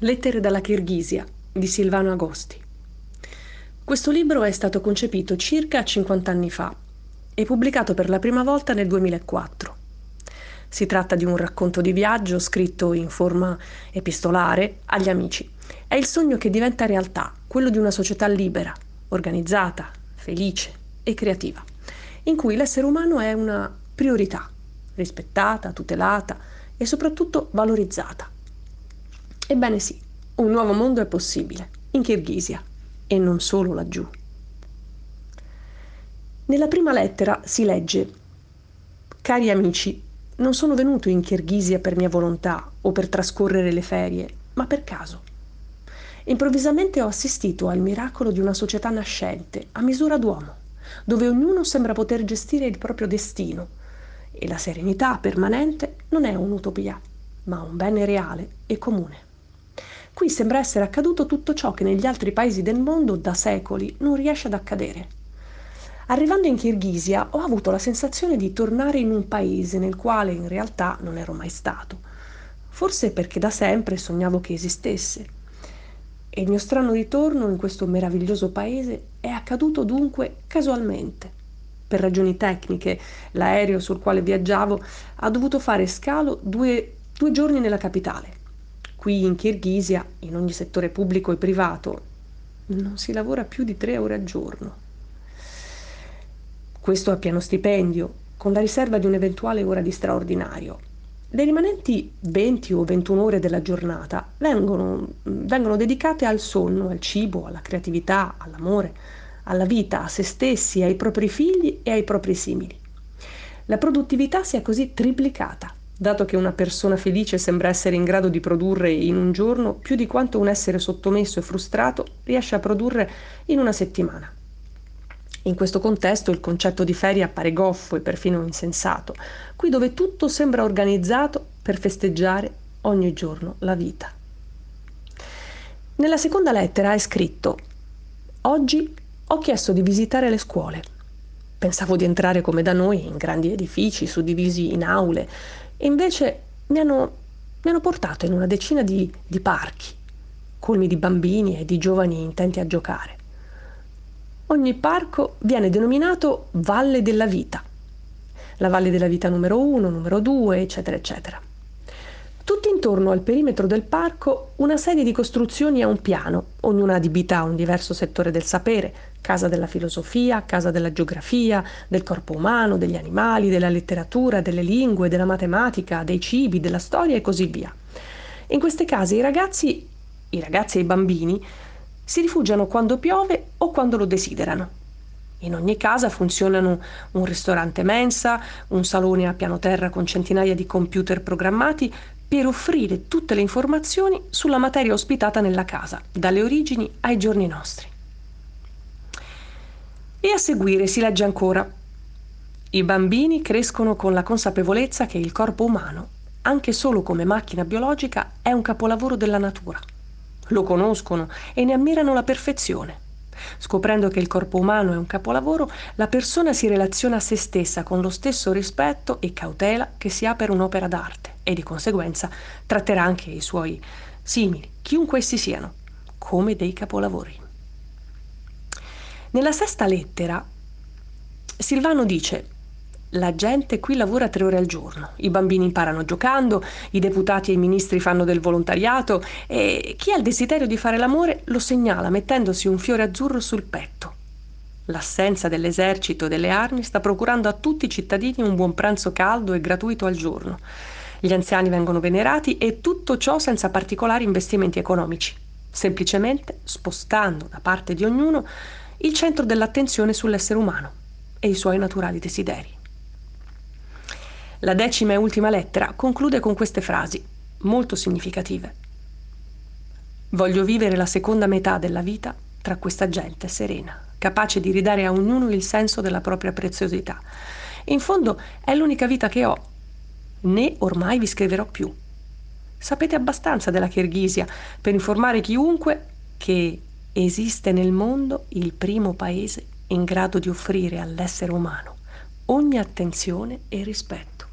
Lettere dalla Kirghisia di Silvano Agosti. Questo libro è stato concepito circa 50 anni fa e pubblicato per la prima volta nel 2004. Si tratta di un racconto di viaggio scritto in forma epistolare agli amici. È il sogno che diventa realtà, quello di una società libera, organizzata, felice e creativa, in cui l'essere umano è una priorità, rispettata, tutelata e soprattutto valorizzata. Ebbene sì, un nuovo mondo è possibile, in Kirghisia, e non solo laggiù. Nella prima lettera si legge Cari amici, non sono venuto in Kirghisia per mia volontà o per trascorrere le ferie, ma per caso. Improvvisamente ho assistito al miracolo di una società nascente, a misura d'uomo, dove ognuno sembra poter gestire il proprio destino e la serenità permanente non è un'utopia, ma un bene reale e comune. Qui sembra essere accaduto tutto ciò che negli altri paesi del mondo da secoli non riesce ad accadere. Arrivando in Kirghisia ho avuto la sensazione di tornare in un paese nel quale in realtà non ero mai stato, forse perché da sempre sognavo che esistesse. E il mio strano ritorno in questo meraviglioso paese è accaduto dunque casualmente. Per ragioni tecniche, l'aereo sul quale viaggiavo ha dovuto fare scalo due, due giorni nella capitale Qui in Kirghisia, in ogni settore pubblico e privato, non si lavora più di tre ore al giorno. Questo a pieno stipendio, con la riserva di un'eventuale ora di straordinario. Le rimanenti 20 o 21 ore della giornata vengono, vengono dedicate al sonno, al cibo, alla creatività, all'amore, alla vita, a se stessi, ai propri figli e ai propri simili. La produttività si è così triplicata dato che una persona felice sembra essere in grado di produrre in un giorno più di quanto un essere sottomesso e frustrato riesce a produrre in una settimana. In questo contesto il concetto di ferie appare goffo e perfino insensato, qui dove tutto sembra organizzato per festeggiare ogni giorno la vita. Nella seconda lettera è scritto Oggi ho chiesto di visitare le scuole. Pensavo di entrare come da noi in grandi edifici suddivisi in aule invece mi hanno, mi hanno portato in una decina di, di parchi, colmi di bambini e di giovani intenti a giocare. Ogni parco viene denominato Valle della Vita. La Valle della Vita numero 1, numero 2, eccetera, eccetera. Tutti intorno al perimetro del parco una serie di costruzioni a un piano, ognuna adibita a un diverso settore del sapere, casa della filosofia, casa della geografia, del corpo umano, degli animali, della letteratura, delle lingue, della matematica, dei cibi, della storia e così via. In queste case i ragazzi, i ragazzi e i bambini, si rifugiano quando piove o quando lo desiderano. In ogni casa funzionano un ristorante mensa, un salone a piano terra con centinaia di computer programmati per offrire tutte le informazioni sulla materia ospitata nella casa, dalle origini ai giorni nostri. E a seguire si legge ancora. I bambini crescono con la consapevolezza che il corpo umano, anche solo come macchina biologica, è un capolavoro della natura. Lo conoscono e ne ammirano la perfezione. Scoprendo che il corpo umano è un capolavoro, la persona si relaziona a se stessa con lo stesso rispetto e cautela che si ha per un'opera d'arte e di conseguenza tratterà anche i suoi simili, chiunque essi siano, come dei capolavori. Nella sesta lettera Silvano dice la gente qui lavora tre ore al giorno, i bambini imparano giocando, i deputati e i ministri fanno del volontariato e chi ha il desiderio di fare l'amore lo segnala mettendosi un fiore azzurro sul petto. L'assenza dell'esercito e delle armi sta procurando a tutti i cittadini un buon pranzo caldo e gratuito al giorno. Gli anziani vengono venerati e tutto ciò senza particolari investimenti economici, semplicemente spostando da parte di ognuno il centro dell'attenzione sull'essere umano e i suoi naturali desideri. La decima e ultima lettera conclude con queste frasi, molto significative. Voglio vivere la seconda metà della vita tra questa gente serena, capace di ridare a ognuno il senso della propria preziosità. In fondo è l'unica vita che ho, né ormai vi scriverò più. Sapete abbastanza della Kirghisia per informare chiunque che esiste nel mondo il primo paese in grado di offrire all'essere umano ogni attenzione e rispetto.